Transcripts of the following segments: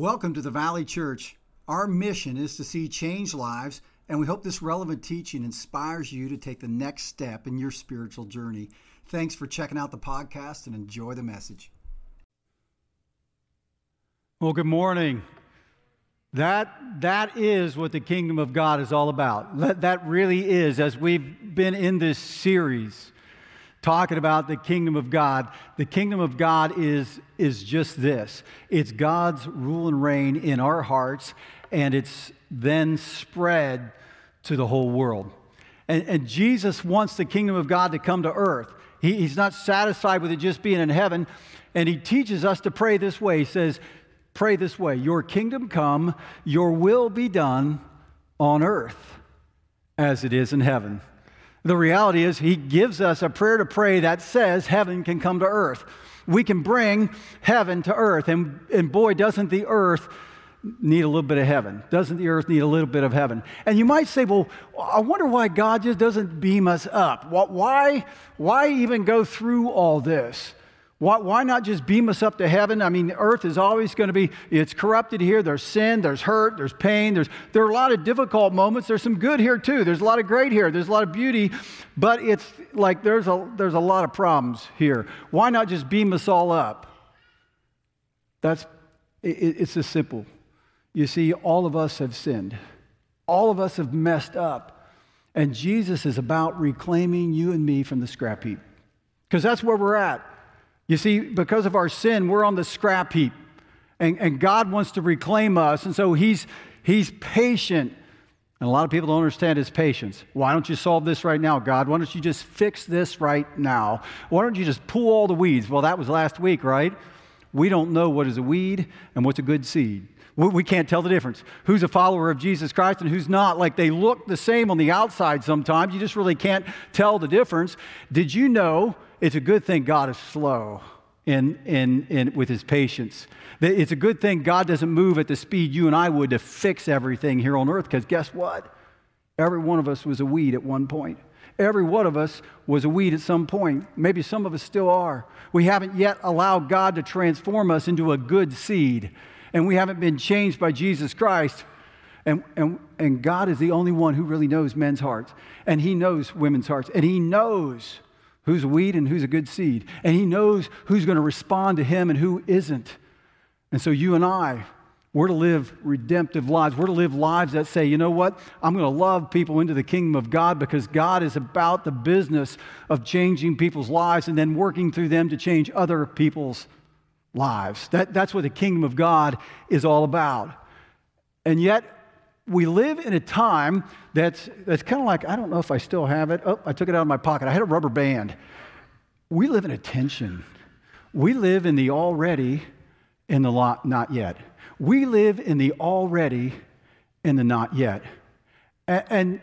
Welcome to the Valley Church. Our mission is to see changed lives, and we hope this relevant teaching inspires you to take the next step in your spiritual journey. Thanks for checking out the podcast and enjoy the message. Well, good morning. That, that is what the kingdom of God is all about. That really is, as we've been in this series talking about the kingdom of God, the kingdom of God is, is just this it's God's rule and reign in our hearts, and it's then spread to the whole world. And, and Jesus wants the kingdom of God to come to earth. He, he's not satisfied with it just being in heaven, and he teaches us to pray this way. He says, Pray this way Your kingdom come, your will be done on earth as it is in heaven. The reality is, He gives us a prayer to pray that says heaven can come to earth. We can bring heaven to earth. And, and boy, doesn't the earth need a little bit of heaven? Doesn't the earth need a little bit of heaven? And you might say, well, I wonder why God just doesn't beam us up. Why, why even go through all this? Why, why not just beam us up to heaven? I mean, earth is always going to be, it's corrupted here. There's sin, there's hurt, there's pain, there's, there are a lot of difficult moments. There's some good here too. There's a lot of great here. There's a lot of beauty, but it's like there's a, there's a lot of problems here. Why not just beam us all up? That's, it, it's as simple. You see, all of us have sinned. All of us have messed up. And Jesus is about reclaiming you and me from the scrap heap. Because that's where we're at. You see, because of our sin, we're on the scrap heap. And, and God wants to reclaim us. And so he's, he's patient. And a lot of people don't understand his patience. Why don't you solve this right now, God? Why don't you just fix this right now? Why don't you just pull all the weeds? Well, that was last week, right? We don't know what is a weed and what's a good seed. We can't tell the difference. Who's a follower of Jesus Christ and who's not? Like they look the same on the outside sometimes. You just really can't tell the difference. Did you know it's a good thing God is slow in, in, in, with his patience. It's a good thing God doesn't move at the speed you and I would to fix everything here on earth, because guess what? Every one of us was a weed at one point. Every one of us was a weed at some point. Maybe some of us still are. We haven't yet allowed God to transform us into a good seed, and we haven't been changed by Jesus Christ. And, and, and God is the only one who really knows men's hearts, and He knows women's hearts, and He knows who's a weed and who's a good seed. And he knows who's going to respond to him and who isn't. And so you and I, we're to live redemptive lives. We're to live lives that say, you know what? I'm going to love people into the kingdom of God because God is about the business of changing people's lives and then working through them to change other people's lives. That, that's what the kingdom of God is all about. And yet, we live in a time that's, that's kind of like, I don't know if I still have it. Oh, I took it out of my pocket. I had a rubber band. We live in a tension. We live in the already and the lot, not yet. We live in the already and the not yet. And, and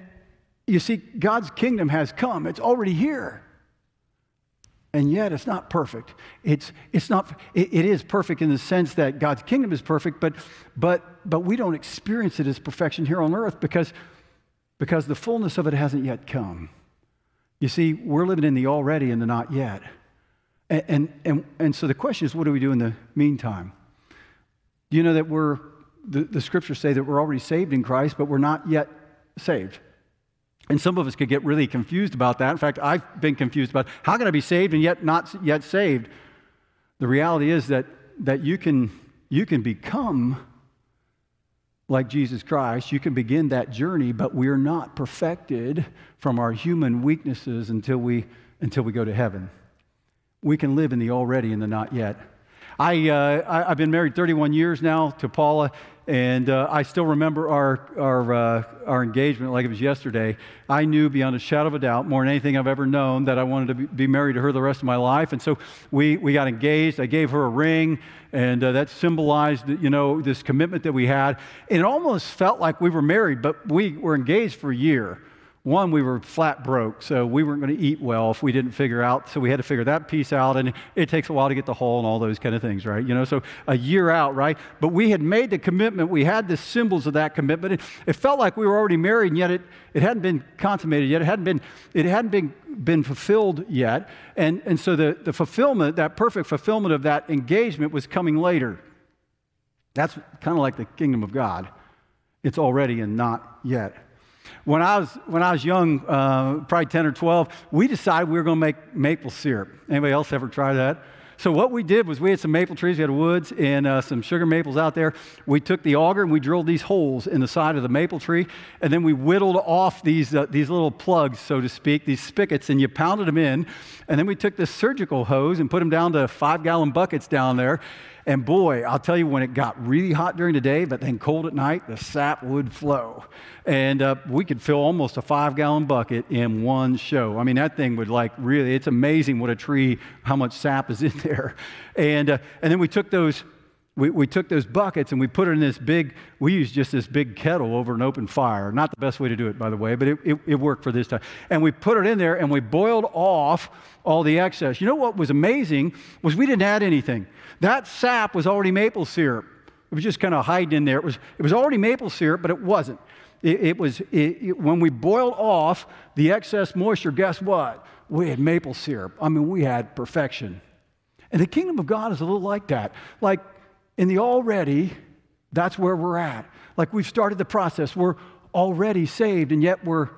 you see, God's kingdom has come, it's already here and yet it's not perfect. It's, it's not, it, it is perfect in the sense that God's kingdom is perfect, but, but, but we don't experience it as perfection here on earth because, because the fullness of it hasn't yet come. You see, we're living in the already and the not yet. And, and, and, and so the question is, what do we do in the meantime? Do you know that we're, the, the scriptures say that we're already saved in Christ, but we're not yet saved? And some of us could get really confused about that. In fact, I've been confused about how can I be saved and yet not yet saved? The reality is that, that you, can, you can become like Jesus Christ. You can begin that journey, but we're not perfected from our human weaknesses until we, until we go to heaven. We can live in the already and the not yet. I, uh, I, have been married 31 years now to Paula, and uh, I still remember our, our, uh, our engagement like it was yesterday. I knew beyond a shadow of a doubt, more than anything I've ever known, that I wanted to be, married to her the rest of my life. And so we, we got engaged. I gave her a ring, and uh, that symbolized, you know, this commitment that we had. And it almost felt like we were married, but we were engaged for a year. One, we were flat broke, so we weren't going to eat well if we didn't figure out. So we had to figure that piece out, and it takes a while to get the hole and all those kind of things, right? You know, so a year out, right? But we had made the commitment. We had the symbols of that commitment. It, it felt like we were already married, and yet it, it hadn't been consummated yet. It hadn't been it hadn't been been fulfilled yet, and and so the the fulfillment, that perfect fulfillment of that engagement, was coming later. That's kind of like the kingdom of God. It's already and not yet. When I was, when I was young, uh, probably 10 or 12, we decided we were going to make maple syrup. Anybody else ever try that? So what we did was we had some maple trees, we had woods and uh, some sugar maples out there. We took the auger and we drilled these holes in the side of the maple tree, and then we whittled off these, uh, these little plugs, so to speak, these spigots, and you pounded them in. And then we took this surgical hose and put them down to five gallon buckets down there. And boy, I'll tell you, when it got really hot during the day, but then cold at night, the sap would flow. And uh, we could fill almost a five gallon bucket in one show. I mean, that thing would like really, it's amazing what a tree, how much sap is in there. And, uh, and then we took those we, we took those buckets and we put it in this big, we used just this big kettle over an open fire. Not the best way to do it, by the way, but it, it, it, worked for this time. And we put it in there and we boiled off all the excess. You know what was amazing was we didn't add anything. That sap was already maple syrup. It was just kind of hiding in there. It was, it was already maple syrup, but it wasn't. It, it was, it, when we boiled off the excess moisture, guess what? We had maple syrup. I mean, we had perfection. And the kingdom of God is a little like that. Like in the already, that's where we're at. Like we've started the process. We're already saved, and yet we're,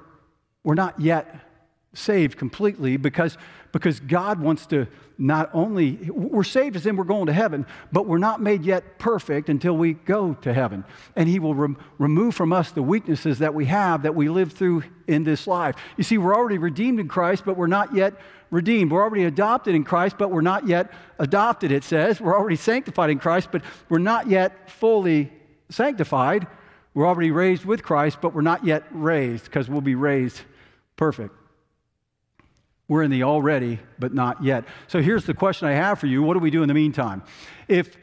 we're not yet saved completely because, because God wants to not only, we're saved as in we're going to heaven, but we're not made yet perfect until we go to heaven. And He will rem- remove from us the weaknesses that we have that we live through in this life. You see, we're already redeemed in Christ, but we're not yet redeemed. We're already adopted in Christ, but we're not yet adopted, it says. We're already sanctified in Christ, but we're not yet fully sanctified. We're already raised with Christ, but we're not yet raised because we'll be raised perfect. We're in the already, but not yet. So here's the question I have for you What do we do in the meantime? If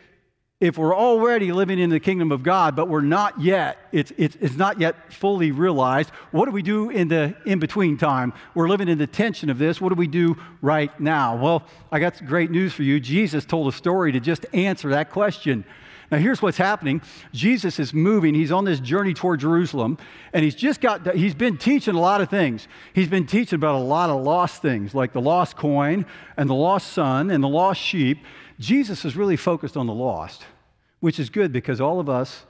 if we're already living in the kingdom of God, but we're not yet, it's, it's, it's, not yet fully realized, what do we do in the in between time? We're living in the tension of this. What do we do right now? Well, I got great news for you. Jesus told a story to just answer that question. Now, here's what's happening Jesus is moving. He's on this journey toward Jerusalem, and he's just got, he's been teaching a lot of things. He's been teaching about a lot of lost things, like the lost coin, and the lost son, and the lost sheep. Jesus is really focused on the lost, which is good because all of us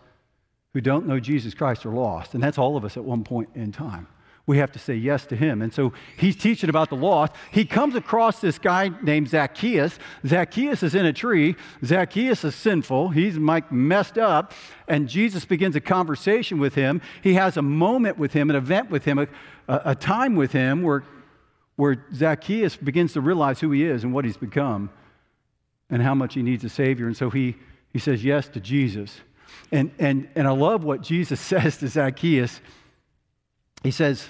who don't know Jesus Christ are lost. And that's all of us at one point in time. We have to say yes to him. And so he's teaching about the lost. He comes across this guy named Zacchaeus. Zacchaeus is in a tree. Zacchaeus is sinful. He's like messed up. And Jesus begins a conversation with him. He has a moment with him, an event with him, a, a time with him where, where Zacchaeus begins to realize who he is and what he's become and how much he needs a Savior. And so he, he says yes to Jesus. And, and, and I love what Jesus says to Zacchaeus. He says,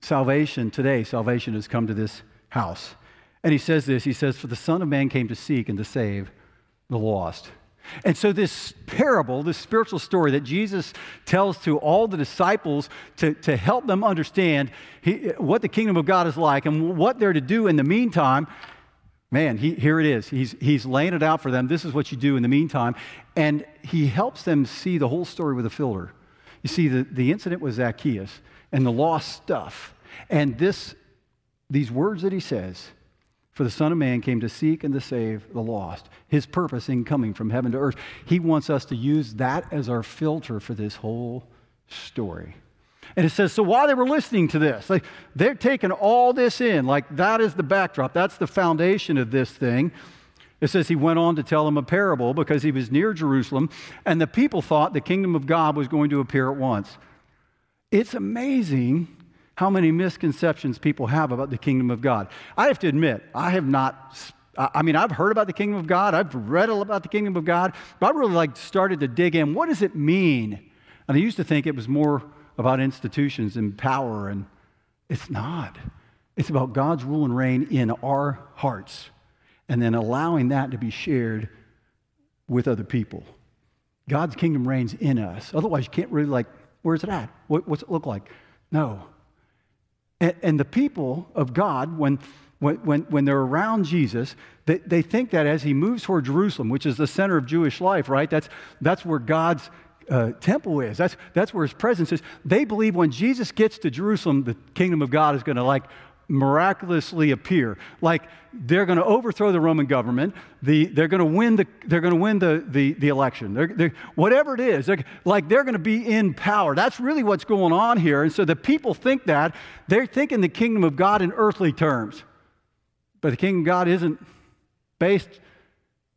Salvation today, salvation has come to this house. And he says this He says, For the Son of Man came to seek and to save the lost. And so, this parable, this spiritual story that Jesus tells to all the disciples to, to help them understand he, what the kingdom of God is like and what they're to do in the meantime, Man, he, here it is. He's, he's laying it out for them. This is what you do in the meantime. And he helps them see the whole story with a filter. You see, the, the incident with Zacchaeus and the lost stuff. And this, these words that he says, for the Son of Man came to seek and to save the lost. His purpose in coming from heaven to earth. He wants us to use that as our filter for this whole story. And it says, so while they were listening to this, like they're taking all this in, like that is the backdrop, that's the foundation of this thing. It says he went on to tell them a parable because he was near Jerusalem, and the people thought the kingdom of God was going to appear at once. It's amazing how many misconceptions people have about the kingdom of God. I have to admit, I have not. I mean, I've heard about the kingdom of God, I've read about the kingdom of God, but I really like started to dig in. What does it mean? And I used to think it was more about institutions and power, and it's not. It's about God's rule and reign in our hearts and then allowing that to be shared with other people. God's kingdom reigns in us. Otherwise, you can't really, like, where's it at? What, what's it look like? No. And, and the people of God, when, when, when they're around Jesus, they, they think that as he moves toward Jerusalem, which is the center of Jewish life, right? That's, that's where God's uh, temple is. That's, that's where his presence is. They believe when Jesus gets to Jerusalem, the kingdom of God is going to like miraculously appear. Like they're going to overthrow the Roman government. The, they're going to win the, they're going to win the, the, the election. They're, they're, whatever it is, they're, like they're going to be in power. That's really what's going on here. And so the people think that. They're thinking the kingdom of God in earthly terms. But the kingdom of God isn't based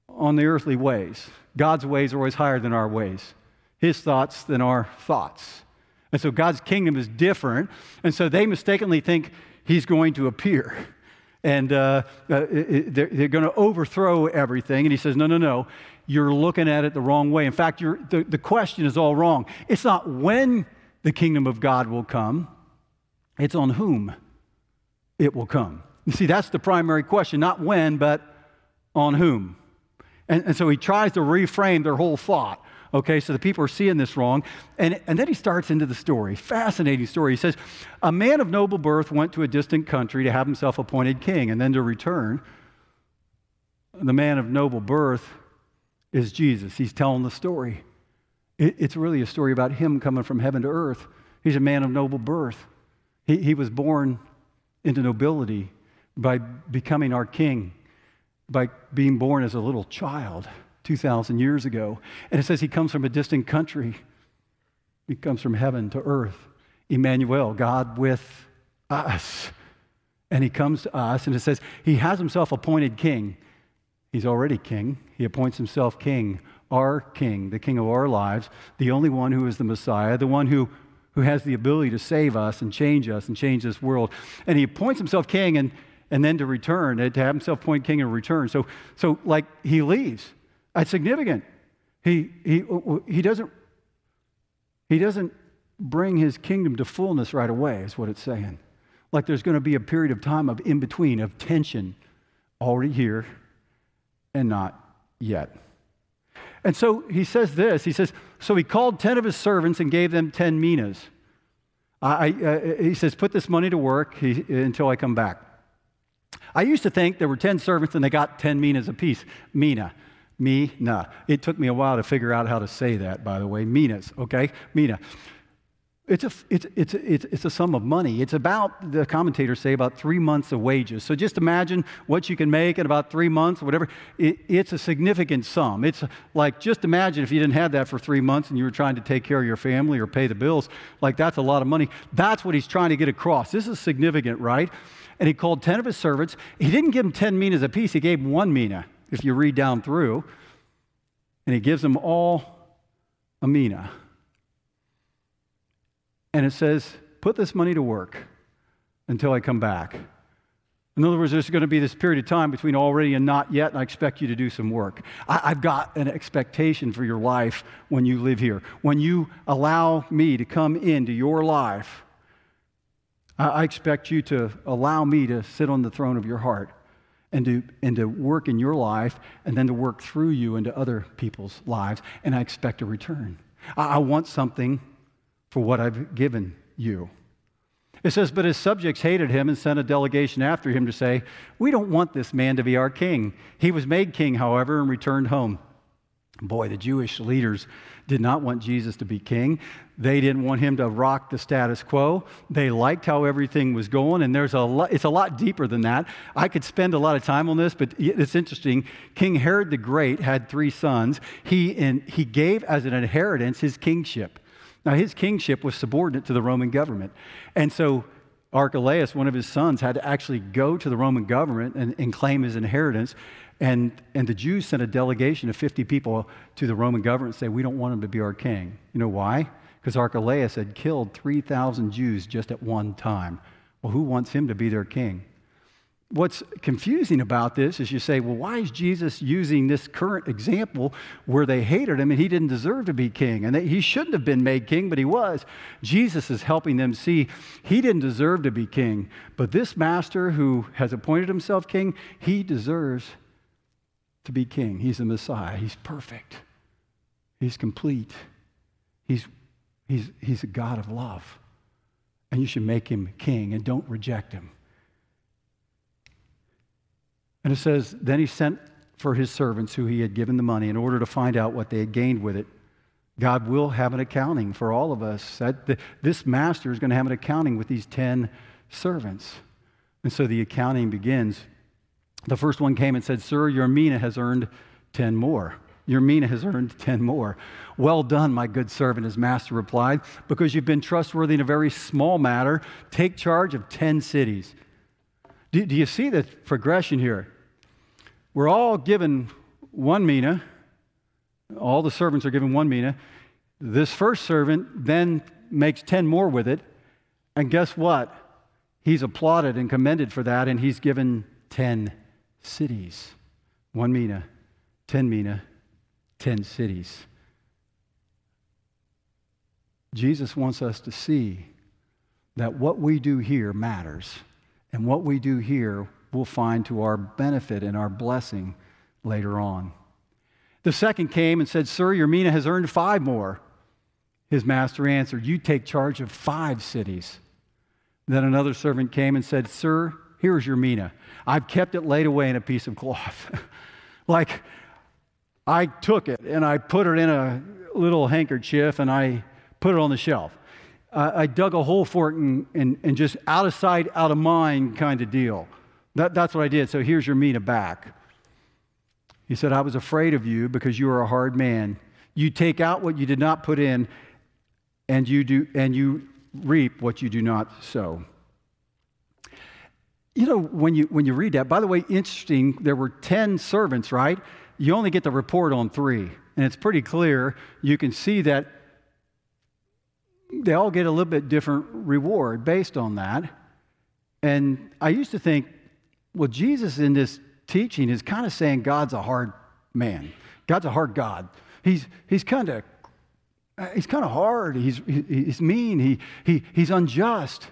on the earthly ways. God's ways are always higher than our ways, His thoughts than our thoughts. And so God's kingdom is different. And so they mistakenly think He's going to appear. And uh, uh, they're, they're going to overthrow everything. And He says, No, no, no. You're looking at it the wrong way. In fact, the, the question is all wrong. It's not when the kingdom of God will come, it's on whom it will come. You see, that's the primary question, not when, but on whom. And, and, so he tries to reframe their whole thought. Okay, so the people are seeing this wrong. And, and then he starts into the story. Fascinating story. He says, A man of noble birth went to a distant country to have himself appointed king and then to return. The man of noble birth is Jesus. He's telling the story. It, it's really a story about him coming from heaven to earth. He's a man of noble birth. He, he was born into nobility by becoming our king, by being born as a little child 2,000 years ago. And it says he comes from a distant country, he comes from heaven to earth. Emmanuel, God with us. And he comes to us, and it says he has himself appointed king. He's already king. He appoints himself king, our king, the king of our lives, the only one who is the Messiah, the one who, who has the ability to save us and change us and change this world. And he appoints himself king, and and then to return, to have himself appointed king and return. So, so like he leaves. That's significant. He, he, uh, uh, he, doesn't, he doesn't bring his kingdom to fullness right away, is what it's saying. Like there's going to be a period of time of in between, of tension, already here and not yet. And so he says this he says, So he called 10 of his servants and gave them 10 minas. I, uh, uh, he says, Put this money to work he, until I come back. I used to think there were 10 servants and they got 10 minas apiece. Mina. Me, nah. It took me a while to figure out how to say that, by the way. Minas, okay? Mina. It's a, it's, it's, it's, it's a sum of money. It's about, the commentators say, about three months of wages. So just imagine what you can make in about three months, or whatever. It, it's a significant sum. It's like, just imagine if you didn't have that for three months and you were trying to take care of your family or pay the bills. Like, that's a lot of money. That's what he's trying to get across. This is significant, right? and he called 10 of his servants. He didn't give them 10 minas apiece, he gave them one mina, if you read down through. And he gives them all a mina. And it says, Put this money to work until I come back. In other words, there's going to be this period of time between already and not yet, and I expect you to do some work. I, have got an expectation for your life when you live here. When you allow me to come into your life, I expect you to allow me to sit on the throne of your heart and to, and to work in your life and then to work through you into other people's lives. And I expect a return. I, I want something for what I've given you. It says, But his subjects hated him and sent a delegation after him to say, We don't want this man to be our king. He was made king, however, and returned home. Boy, the Jewish leaders did not want Jesus to be king. They didn't want him to rock the status quo. They liked how everything was going, and there's a it's a lot deeper than that. I could spend a lot of time on this, but it's interesting. King Herod the Great had three sons. He, in, he gave as an inheritance his kingship. Now, his kingship was subordinate to the Roman government. And so Archelaus, one of his sons, had to actually go to the Roman government and, and claim his inheritance. And, and the Jews sent a delegation of 50 people to the Roman government and say, We don't want him to be our king. You know why? Because Archelaus had killed 3,000 Jews just at one time. Well, who wants him to be their king? What's confusing about this is you say, well, why is Jesus using this current example where they hated him and he didn't deserve to be king? And he shouldn't have been made king, but he was. Jesus is helping them see he didn't deserve to be king, but this master who has appointed himself king, he deserves to be king. He's the Messiah, he's perfect, he's complete, he's He's, he's a God of love. And you should make him king and don't reject him. And it says, Then he sent for his servants who he had given the money in order to find out what they had gained with it. God will have an accounting for all of us. That the, this master is going to have an accounting with these 10 servants. And so the accounting begins. The first one came and said, Sir, your mina has earned 10 more. Your mina has earned 10 more. Well done, my good servant, his master replied, because you've been trustworthy in a very small matter. Take charge of 10 cities. Do, do you see the progression here? We're all given one mina. All the servants are given one mina. This first servant then makes 10 more with it. And guess what? He's applauded and commended for that, and he's given 10 cities. One mina, 10 mina, 10 cities. Jesus wants us to see that what we do here matters, and what we do here we'll find to our benefit and our blessing later on. The second came and said, Sir, your mina has earned five more. His master answered, You take charge of five cities. Then another servant came and said, Sir, here's your mina. I've kept it laid away in a piece of cloth. like, I took it and I put it in a little handkerchief and I put it on the shelf. I dug a hole for it and, and, and, just out of sight, out of mind kind of deal. That, that's what I did. So here's your mina back. He said, I was afraid of you because you are a hard man. You take out what you did not put in, and you, do, and you reap what you do not sow. You know, when you, when you read that, by the way, interesting, there were 10 servants, right? You only get the report on three. And it's pretty clear. You can see that they all get a little bit different reward based on that. And I used to think, well, Jesus in this teaching is kind of saying God's a hard man. God's a hard God. He's, he's kind of he's kind of hard. He's, he's mean. He, he, he's unjust.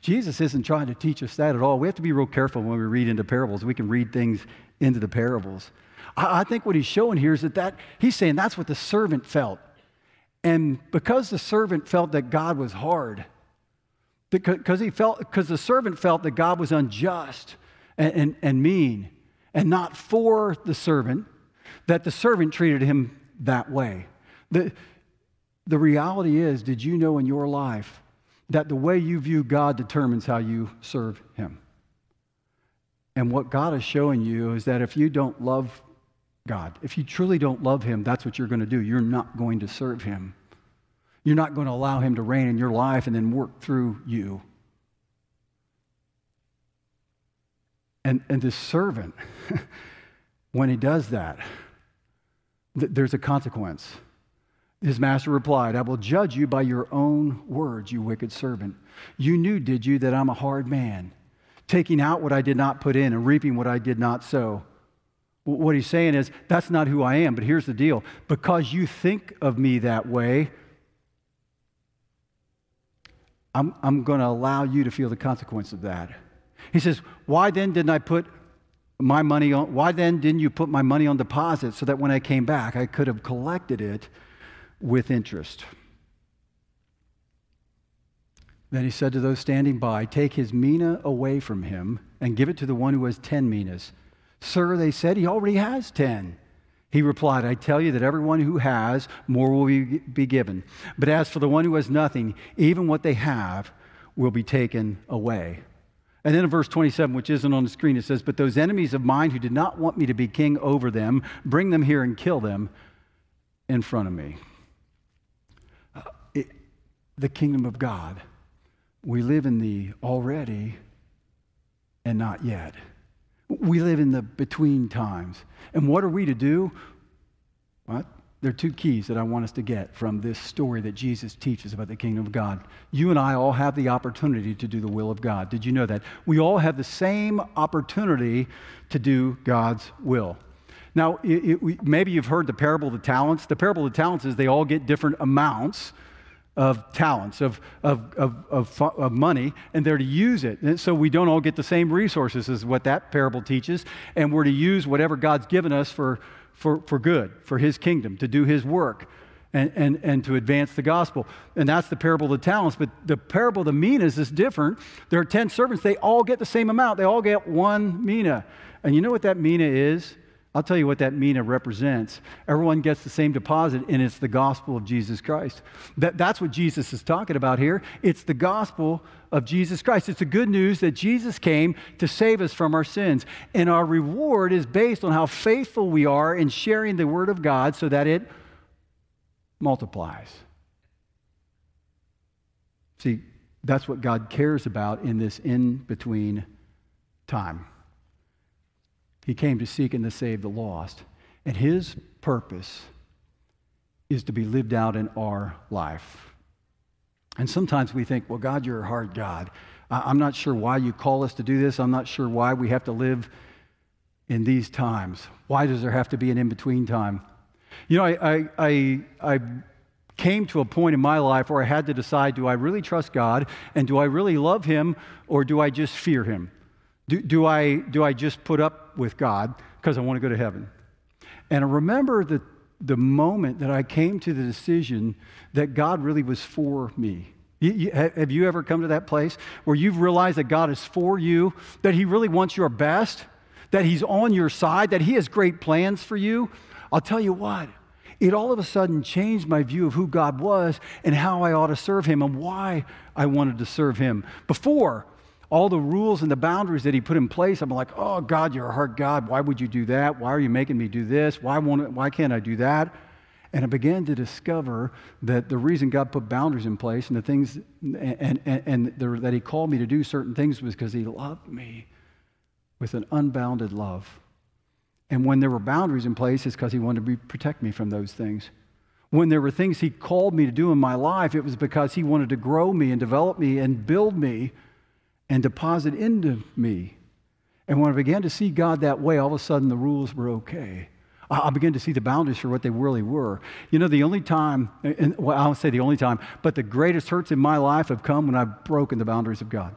Jesus isn't trying to teach us that at all. We have to be real careful when we read into parables. We can read things into the parables. I, I think what he's showing here is that, that he's saying that's what the servant felt. And because the servant felt that God was hard, because he felt because the servant felt that God was unjust and, and, and mean and not for the servant, that the servant treated him that way. The, the reality is, did you know in your life that the way you view God determines how you serve him? And what God is showing you is that if you don't love God, if you truly don't love him, that's what you're going to do. You're not going to serve him. You're not going to allow him to reign in your life and then work through you. And, and this servant, when he does that, th- there's a consequence. His master replied, I will judge you by your own words, you wicked servant. You knew, did you, that I'm a hard man, taking out what I did not put in and reaping what I did not sow. What he's saying is, that's not who I am, but here's the deal. Because you think of me that way, I'm, I'm going to allow you to feel the consequence of that. He says, Why then didn't I put my money on, why then didn't you put my money on deposit so that when I came back, I could have collected it with interest? Then he said to those standing by, Take his mina away from him and give it to the one who has 10 minas. Sir, they said, he already has 10. He replied, I tell you that everyone who has, more will be, be given. But as for the one who has nothing, even what they have will be taken away. And then in verse 27, which isn't on the screen, it says, But those enemies of mine who did not want me to be king over them, bring them here and kill them in front of me. Uh, it, the kingdom of God. We live in the already and not yet. We live in the between times. And what are we to do? What? There are two keys that I want us to get from this story that Jesus teaches about the kingdom of God. You and I all have the opportunity to do the will of God. Did you know that? We all have the same opportunity to do God's will. Now, it, it, we, maybe you've heard the parable of the talents. The parable of the talents is they all get different amounts of talents, of, of, of, of, money, and they're to use it. And so we don't all get the same resources, is what that parable teaches. And we're to use whatever God's given us for, for, for good, for His kingdom, to do His work. And, and, and to advance the gospel. And that's the parable of the talents. But the parable of the minas is different. There are 10 servants. They all get the same amount. They all get one mina. And you know what that mina is? I'll tell you what that mina represents. Everyone gets the same deposit, and it's the gospel of Jesus Christ. That, that's what Jesus is talking about here. It's the gospel of Jesus Christ. It's the good news that Jesus came to save us from our sins. And our reward is based on how faithful we are in sharing the word of God so that it multiplies. See, that's what God cares about in this in between time. He came to seek and to save the lost. And his purpose is to be lived out in our life. And sometimes we think, well, God, you're a hard God. I'm not sure why you call us to do this. I'm not sure why we have to live in these times. Why does there have to be an in between time? You know, I, I, I, I, came to a point in my life where I had to decide do I really trust God and do I really love Him or do I just fear Him? Do, do, I, do I just put up with God because I want to go to heaven? And I remember the, the moment that I came to the decision that God really was for me. You, you, have you ever come to that place where you've realized that God is for you, that He really wants your best, that He's on your side, that He has great plans for you? I'll tell you what, it all of a sudden changed my view of who God was and how I ought to serve Him and why I wanted to serve Him. Before, all the rules and the boundaries that he put in place, I'm like, oh, God, you're a hard God. Why would you do that? Why are you making me do this? Why, won't, why can't I do that? And I began to discover that the reason God put boundaries in place and the things and, and, and the, that he called me to do certain things was because he loved me with an unbounded love. And when there were boundaries in place, it's because he wanted to be, protect me from those things. When there were things he called me to do in my life, it was because he wanted to grow me and develop me and build me and deposit into me. And when I began to see God that way, all of a sudden the rules were okay. I began to see the boundaries for what they really were. You know, the only time, and, well, I don't say the only time, but the greatest hurts in my life have come when I've broken the boundaries of God.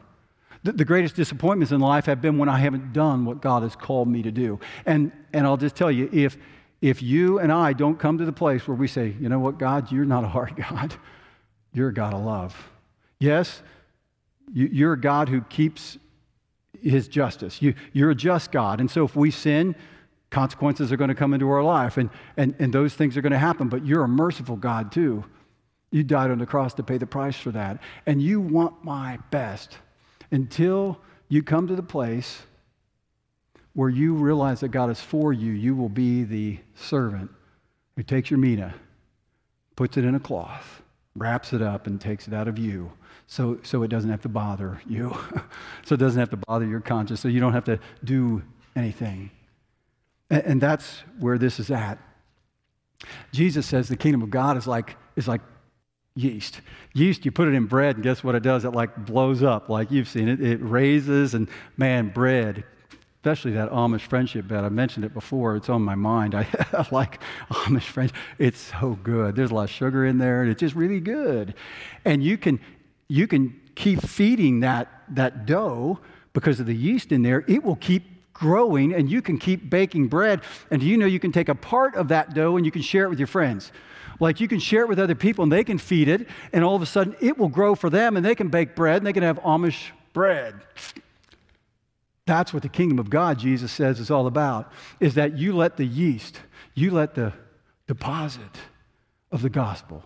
The, the greatest disappointments in life have been when I haven't done what God has called me to do. And, and I'll just tell you, if, if you and I don't come to the place where we say, you know what, God, you're not a hard God, you're a God of love. Yes, you're a God who keeps his justice. You, you're a just God. And so if we sin, consequences are going to come into our life, and, and, and those things are going to happen. But you're a merciful God, too. You died on the cross to pay the price for that. And you want my best until you come to the place where you realize that God is for you, you will be the servant who takes your mina, puts it in a cloth, wraps it up, and takes it out of you so, so it doesn't have to bother you. so it doesn't have to bother your conscience, so you don't have to do anything. And, and that's where this is at. Jesus says the kingdom of God is like, is like yeast. Yeast, you put it in bread, and guess what it does? It like blows up, like you've seen it. It raises, and man, bread, especially that Amish friendship bread. I mentioned it before. It's on my mind. I, I like Amish friendship. It's so good. There's a lot of sugar in there, and it's just really good. And you can you can keep feeding that, that dough because of the yeast in there. It will keep growing and you can keep baking bread. And you know you can take a part of that dough and you can share it with your friends? Like you can share it with other people and they can feed it, and all of a sudden it will grow for them and they can bake bread and they can have Amish bread. That's what the kingdom of God, Jesus says, is all about, is that you let the yeast, you let the deposit of the gospel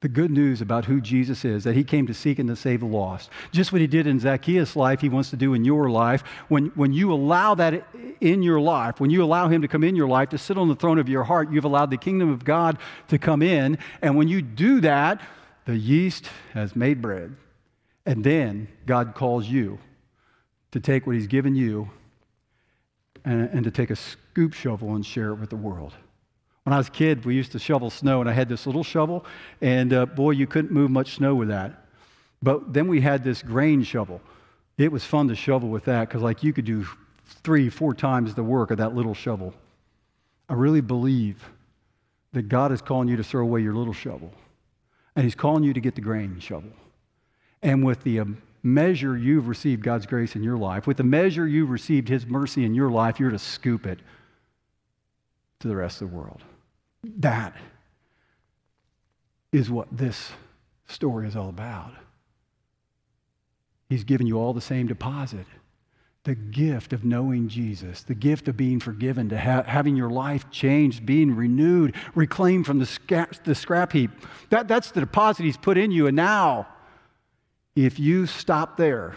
the good news about who Jesus is, that he came to seek and to save the lost. Just what he did in Zacchaeus' life, he wants to do in your life. When, when you allow that in your life, when you allow him to come in your life, to sit on the throne of your heart, you've allowed the kingdom of God to come in. And when you do that, the yeast has made bread. And then God calls you to take what he's given you and, and to take a scoop shovel and share it with the world. When I was a kid, we used to shovel snow, and I had this little shovel, and uh, boy, you couldn't move much snow with that. But then we had this grain shovel. It was fun to shovel with that because, like, you could do three, four times the work of that little shovel. I really believe that God is calling you to throw away your little shovel, and He's calling you to get the grain shovel. And with the um, measure you've received God's grace in your life, with the measure you've received His mercy in your life, you're to scoop it to the rest of the world. That is what this story is all about. He's given you all the same deposit. the gift of knowing Jesus, the gift of being forgiven, to ha- having your life changed, being renewed, reclaimed from the, sca- the scrap heap. That, that's the deposit He's put in you. And now, if you stop there,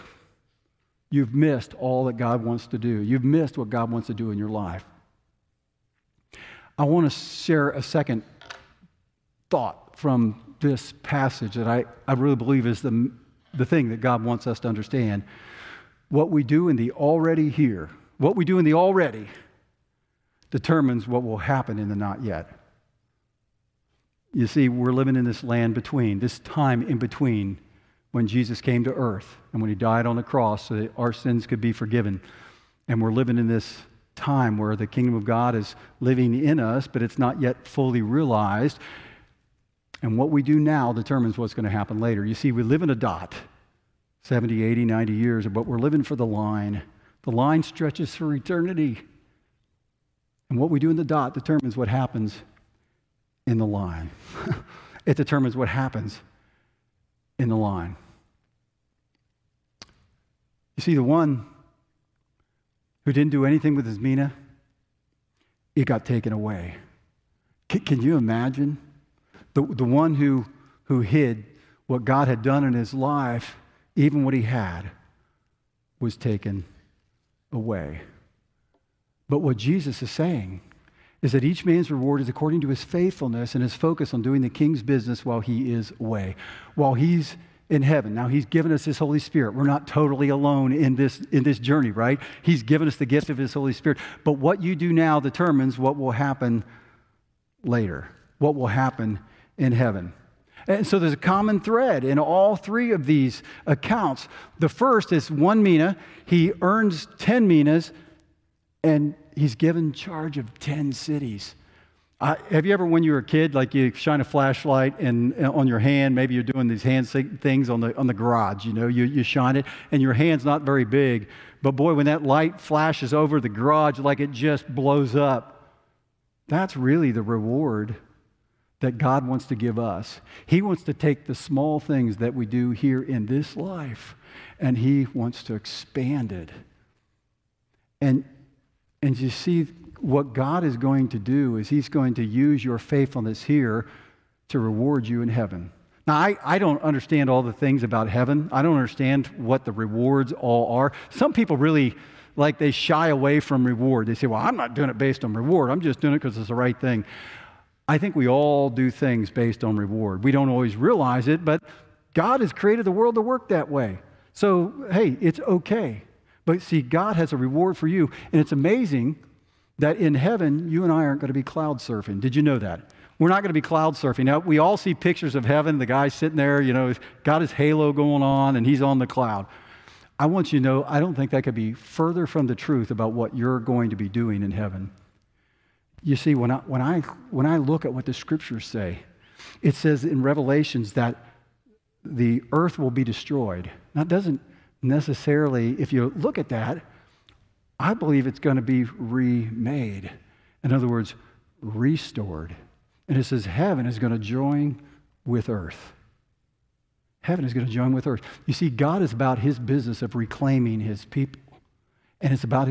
you've missed all that God wants to do. You've missed what God wants to do in your life. I want to share a second thought from this passage that I, I really believe is the, the thing that God wants us to understand. What we do in the already here, what we do in the already, determines what will happen in the not yet. You see, we're living in this land between, this time in between when Jesus came to earth and when he died on the cross so that our sins could be forgiven. And we're living in this time where the kingdom of God is living in us, but it's not yet fully realized. And what we do now determines what's going to happen later. You see, we live in a dot 70, 80, 90 years, but we're living for the line. The line stretches for eternity. And what we do in the dot determines what happens in the line. it determines what happens in the line. You see, the one who didn't do anything with his mina, it got taken away. Can, can you imagine? The, the one who, who hid what God had done in his life, even what he had, was taken away. But what Jesus is saying is that each man's reward is according to his faithfulness and his focus on doing the king's business while he is away, while he's in heaven. Now, He's given us His Holy Spirit. We're not totally alone in this, in this journey, right? He's given us the gift of His Holy Spirit. But what you do now determines what will happen later, what will happen in heaven. And so there's a common thread in all three of these accounts. The first is one mina, he earns 10 minas, and he's given charge of 10 cities. Uh, have you ever, when you were a kid, like you shine a flashlight and, and, on your hand, maybe you're doing these hand things on the on the garage, you know, you, you shine it, and your hand's not very big, but boy, when that light flashes over the garage, like it just blows up. That's really the reward that God wants to give us. He wants to take the small things that we do here in this life, and He wants to expand it. And and you see, what God is going to do is He's going to use your faithfulness here to reward you in heaven. Now, I, I don't understand all the things about heaven. I don't understand what the rewards all are. Some people really, like, they shy away from reward. They say, well, I'm not doing it based on reward. I'm just doing it because it's the right thing. I think we all do things based on reward. We don't always realize it, but God has created the world to work that way. So, hey, it's okay. But see, God has a reward for you. And it's amazing that in heaven, you and I aren't going to be cloud surfing. Did you know that? We're not going to be cloud surfing. Now, we all see pictures of heaven, the guy sitting there, you know, got his halo going on, and he's on the cloud. I want you to know, I don't think that could be further from the truth about what you're going to be doing in heaven. You see, when I, when I, when I look at what the scriptures say, it says in Revelations that the earth will be destroyed. Now, doesn't necessarily, if you look at that, I believe it's going to be remade. In other words, restored. And it says heaven is going to join with earth. Heaven is going to join with earth. You see, God is about his business of reclaiming his people. And it's about,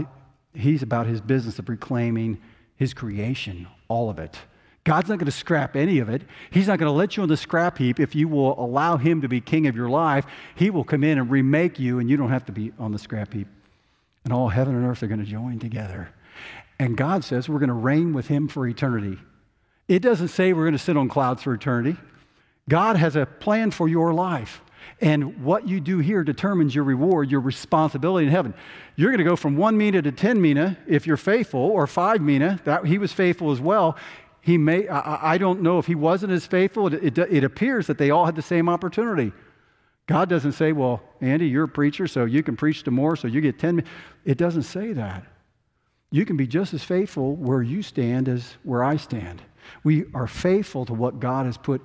he's about his business of reclaiming his creation, all of it. God's not going to scrap any of it. He's not going to let you on the scrap heap if you will allow him to be king of your life. He will come in and remake you, and you don't have to be on the scrap heap and all heaven and earth are going to join together. And God says we're going to reign with him for eternity. It doesn't say we're going to sit on clouds for eternity. God has a plan for your life. And what you do here determines your reward, your responsibility in heaven. You're going to go from one mina to 10 mina if you're faithful, or five mina. That, he was faithful as well. He may, I, I don't know if he wasn't as faithful. It, it, it appears that they all had the same opportunity. God doesn't say, well, Andy, you're a preacher, so you can preach to more, so you get 10. It doesn't say that. You can be just as faithful where you stand as where I stand. We are faithful to what God has put,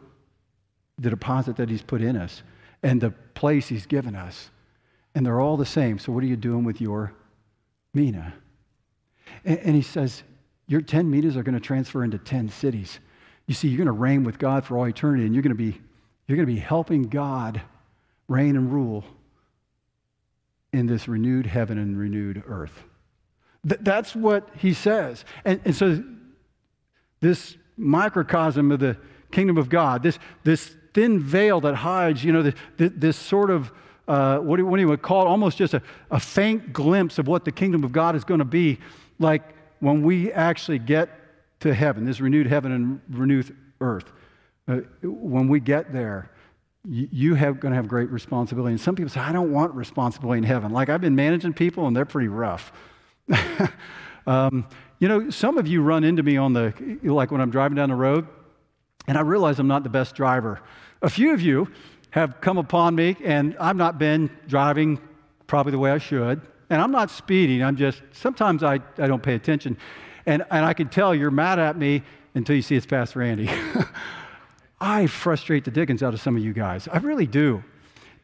the deposit that He's put in us, and the place He's given us. And they're all the same. So, what are you doing with your mina? And, and He says, your 10 minas are going to transfer into 10 cities. You see, you're going to reign with God for all eternity, and you're going to be, you're going to be helping God reign and rule in this renewed heaven and renewed earth. Th- that's what he says. And, and so, this microcosm of the kingdom of God, this, this thin veil that hides, you know, the, the, this sort of, uh, what, do, what do you call it, almost just a, a faint glimpse of what the kingdom of God is going to be like when we actually get to heaven, this renewed heaven and renewed earth. Uh, when we get there, you, have going to have great responsibility. And some people say, I don't want responsibility in heaven. Like I've been managing people and they're pretty rough. um, you know, some of you run into me on the, like when I'm driving down the road, and I realize I'm not the best driver. A few of you have come upon me, and I've not been driving probably the way I should. And I'm not speeding, I'm just, sometimes I, I don't pay attention. And, and I can tell you're mad at me until you see it's Pastor Andy. I frustrate the dickens out of some of you guys. I really do.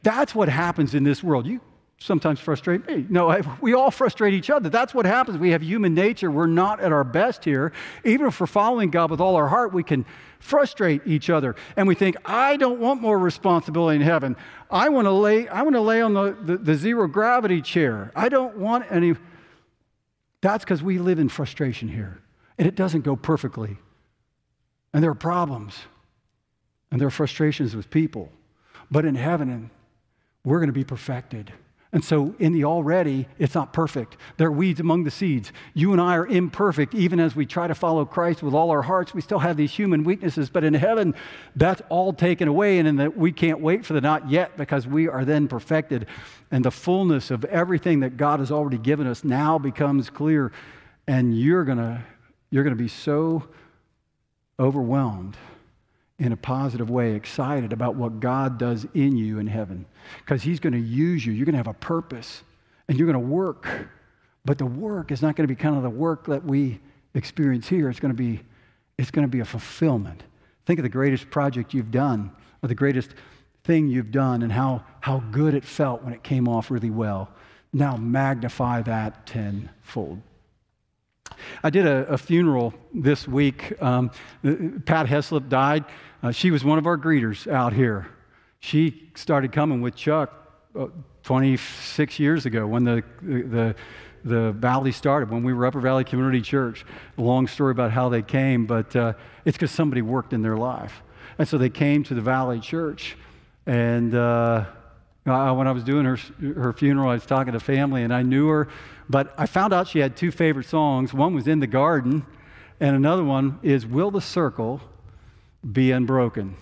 That's what happens in this world. You sometimes frustrate me. No, I, we all frustrate each other. That's what happens. We have human nature. We're not at our best here. Even if we're following God with all our heart, we can frustrate each other. And we think, I don't want more responsibility in heaven. I want to lay, I want to lay on the, the, the zero gravity chair. I don't want any. That's because we live in frustration here. And it doesn't go perfectly. And there are problems. And there are frustrations with people. But in heaven, we're going to be perfected. And so, in the already, it's not perfect. There are weeds among the seeds. You and I are imperfect. Even as we try to follow Christ with all our hearts, we still have these human weaknesses. But in heaven, that's all taken away. And in that, we can't wait for the not yet because we are then perfected. And the fullness of everything that God has already given us now becomes clear. And you're going to you're going to be so overwhelmed in a positive way, excited about what God does in you in heaven. Because He's going to use you. You're going to have a purpose and you're going to work. But the work is not going to be kind of the work that we experience here. It's going to be, it's going to be a fulfillment. Think of the greatest project you've done or the greatest thing you've done and how, how good it felt when it came off really well. Now magnify that tenfold. I did a, a funeral this week. Um, Pat Heslop died. Uh, she was one of our greeters out here. She started coming with Chuck uh, 26 years ago when the, the, the Valley started, when we were Upper Valley Community Church. Long story about how they came, but uh, it's because somebody worked in their life. And so they came to the Valley Church. And uh, I, when I was doing her, her funeral, I was talking to family, and I knew her, but I found out she had two favorite songs. One was In the Garden, and another one is Will the Circle be unbroken.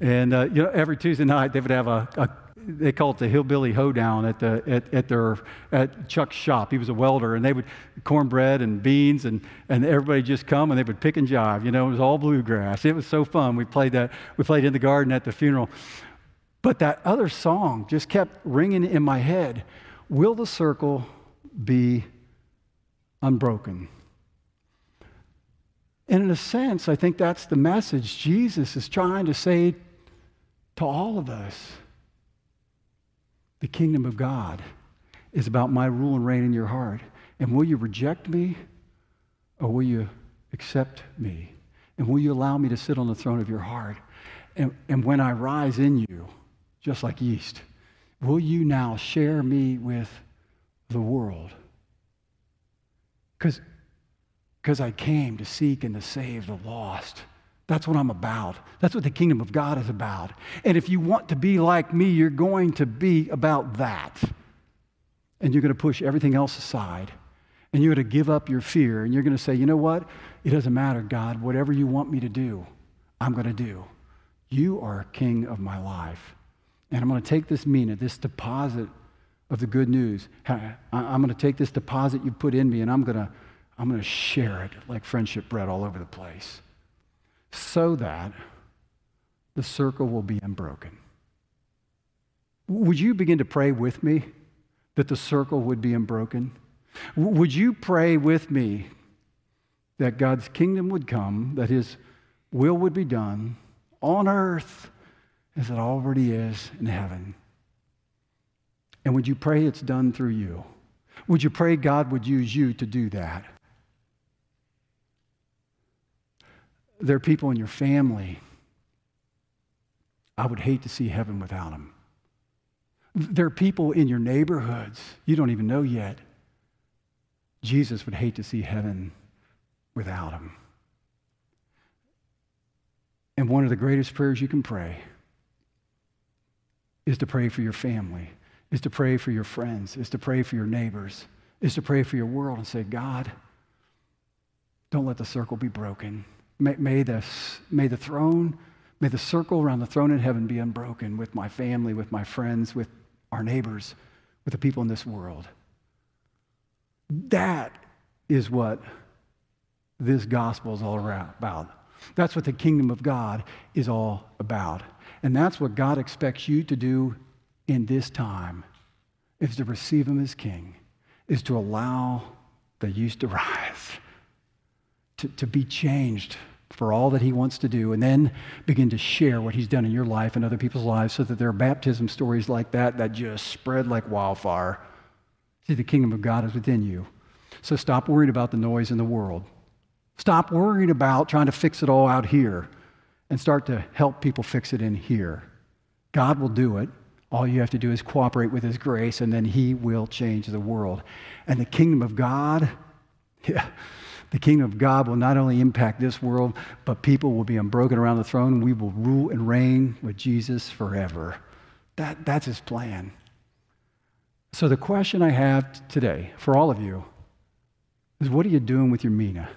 And uh, you know, every Tuesday night they would have a, a they call it the hillbilly hoedown at the at, at their at Chuck's shop. He was a welder, and they would cornbread and beans, and and everybody just come and they would pick and jive. You know, it was all bluegrass. It was so fun. We played that. We played in the garden at the funeral. But that other song just kept ringing in my head. Will the circle be unbroken? And in a sense, I think that's the message Jesus is trying to say to all of us. The kingdom of God is about my rule and reign in your heart. And will you reject me or will you accept me? And will you allow me to sit on the throne of your heart? And, and when I rise in you, just like yeast, will you now share me with the world? Because because I came to seek and to save the lost. That's what I'm about. That's what the kingdom of God is about. And if you want to be like me, you're going to be about that. And you're going to push everything else aside. And you're going to give up your fear. And you're going to say, you know what? It doesn't matter, God. Whatever you want me to do, I'm going to do. You are king of my life. And I'm going to take this mina, this deposit of the good news. I'm going to take this deposit you put in me and I'm going to I'm going to share it like friendship bread all over the place so that the circle will be unbroken. Would you begin to pray with me that the circle would be unbroken? Would you pray with me that God's kingdom would come, that his will would be done on earth as it already is in heaven? And would you pray it's done through you? Would you pray God would use you to do that? There are people in your family. I would hate to see heaven without them. There are people in your neighborhoods you don't even know yet. Jesus would hate to see heaven without them. And one of the greatest prayers you can pray is to pray for your family, is to pray for your friends, is to pray for your neighbors, is to pray for your world and say, God, don't let the circle be broken. May, may, the, may the throne, may the circle around the throne in heaven be unbroken with my family, with my friends, with our neighbors, with the people in this world. That is what this gospel is all about. That's what the kingdom of God is all about. And that's what God expects you to do in this time is to receive him as king, is to allow the yeast to rise, to, to be changed for all that he wants to do, and then begin to share what he's done in your life and other people's lives so that there are baptism stories like that that just spread like wildfire. See, the kingdom of God is within you. So stop worrying about the noise in the world. Stop worrying about trying to fix it all out here and start to help people fix it in here. God will do it. All you have to do is cooperate with His grace, and then He will change the world. And the kingdom of God, yeah, the kingdom of God will not only impact this world, but people will be unbroken around the throne. We will rule and reign with Jesus forever. That, that's His plan. So, the question I have today for all of you is what are you doing with your Mina?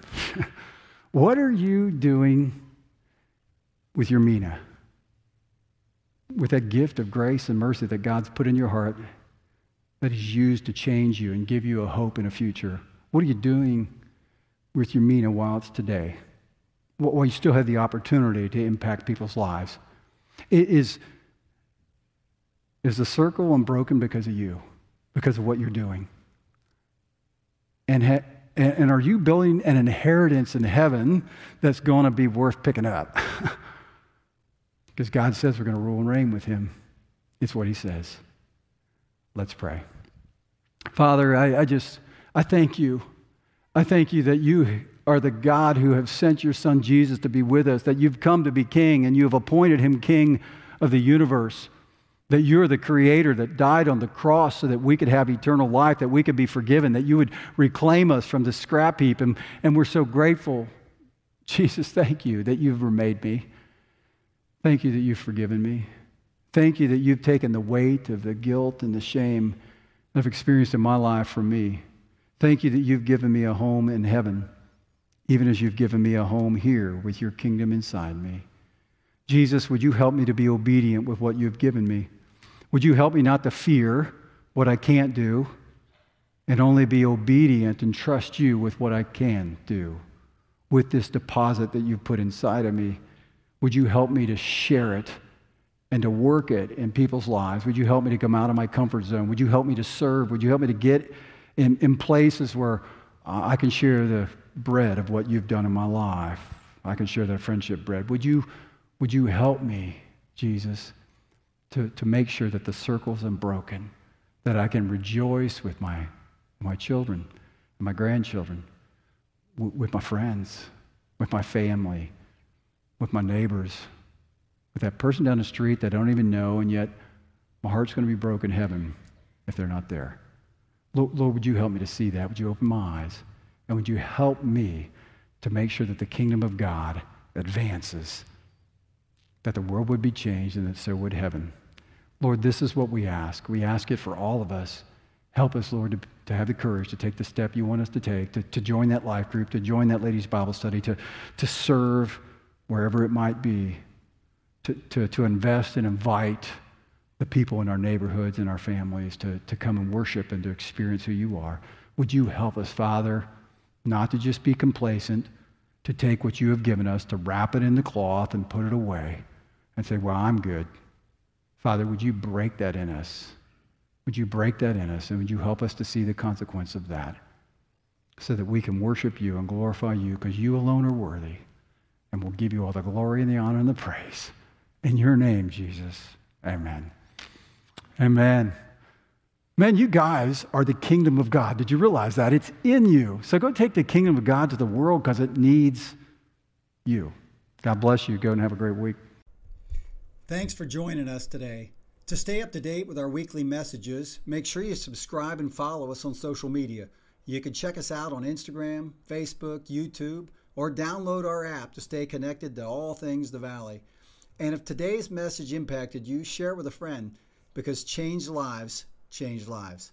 what are you doing with your Mina, with that gift of grace and mercy that God's put in your heart that He's used to change you and give you a hope and a future. What are you doing with your Mina while it's today? While you still have the opportunity to impact people's lives? Is, is the circle unbroken because of you, because of what you're doing? And, ha- and are you building an inheritance in heaven that's going to be worth picking up? Because God says we're going to rule and reign with him. It's what he says. Let's pray. Father, I, I just, I thank you. I thank you that you are the God who have sent your son Jesus to be with us, that you've come to be king and you have appointed him king of the universe, that you're the creator that died on the cross so that we could have eternal life, that we could be forgiven, that you would reclaim us from the scrap heap. And, and we're so grateful. Jesus, thank you that you've remade me. Thank you that you've forgiven me. Thank you that you've taken the weight of the guilt and the shame I've experienced in my life for me. Thank you that you've given me a home in heaven, even as you've given me a home here with your kingdom inside me. Jesus, would you help me to be obedient with what you've given me? Would you help me not to fear what I can't do and only be obedient and trust you with what I can do, with this deposit that you've put inside of me? Would you help me to share it and to work it in people's lives? Would you help me to come out of my comfort zone? Would you help me to serve? Would you help me to get in, in places where uh, I can share the bread of what you've done in my life? I can share that friendship bread. Would you, would you help me, Jesus, to, to make sure that the circle's unbroken, that I can rejoice with my, my children, my grandchildren, w- with my friends, with my family? with my neighbors, with that person down the street that I don't even know, and yet my heart's going to be broken heaven if they're not there. Lord, Lord, would you help me to see that? Would you open my eyes? And would you help me to make sure that the kingdom of God advances, that the world would be changed, and that so would heaven? Lord, this is what we ask. We ask it for all of us. Help us, Lord, to, to have the courage to take the step you want us to take, to, to join that life group, to join that ladies' Bible study, to, to serve wherever it might be, to, to, to invest and invite the people in our neighborhoods and our families to, to come and worship and to experience who you are. Would you help us, Father, not to just be complacent, to take what you have given us, to wrap it in the cloth and put it away and say, Well, I'm good. Father, would you break that in us? Would you break that in us? And would you help us to see the consequence of that so that we can worship you and glorify you because you alone are worthy? and we'll give you all the glory and the honor and the praise. In your name, Jesus. Amen. Amen. Man, you guys are the kingdom of God. Did you realize that? It's in you. So go take the kingdom of God to the world because it needs you. God bless you. Go and have a great week. Thanks for joining us today. To stay up to date with our weekly messages, make sure you subscribe and follow us on social media. You can check us out on Instagram, Facebook, YouTube, or download our app to stay connected to all things the Valley. And if today's message impacted you, share it with a friend because changed lives change lives.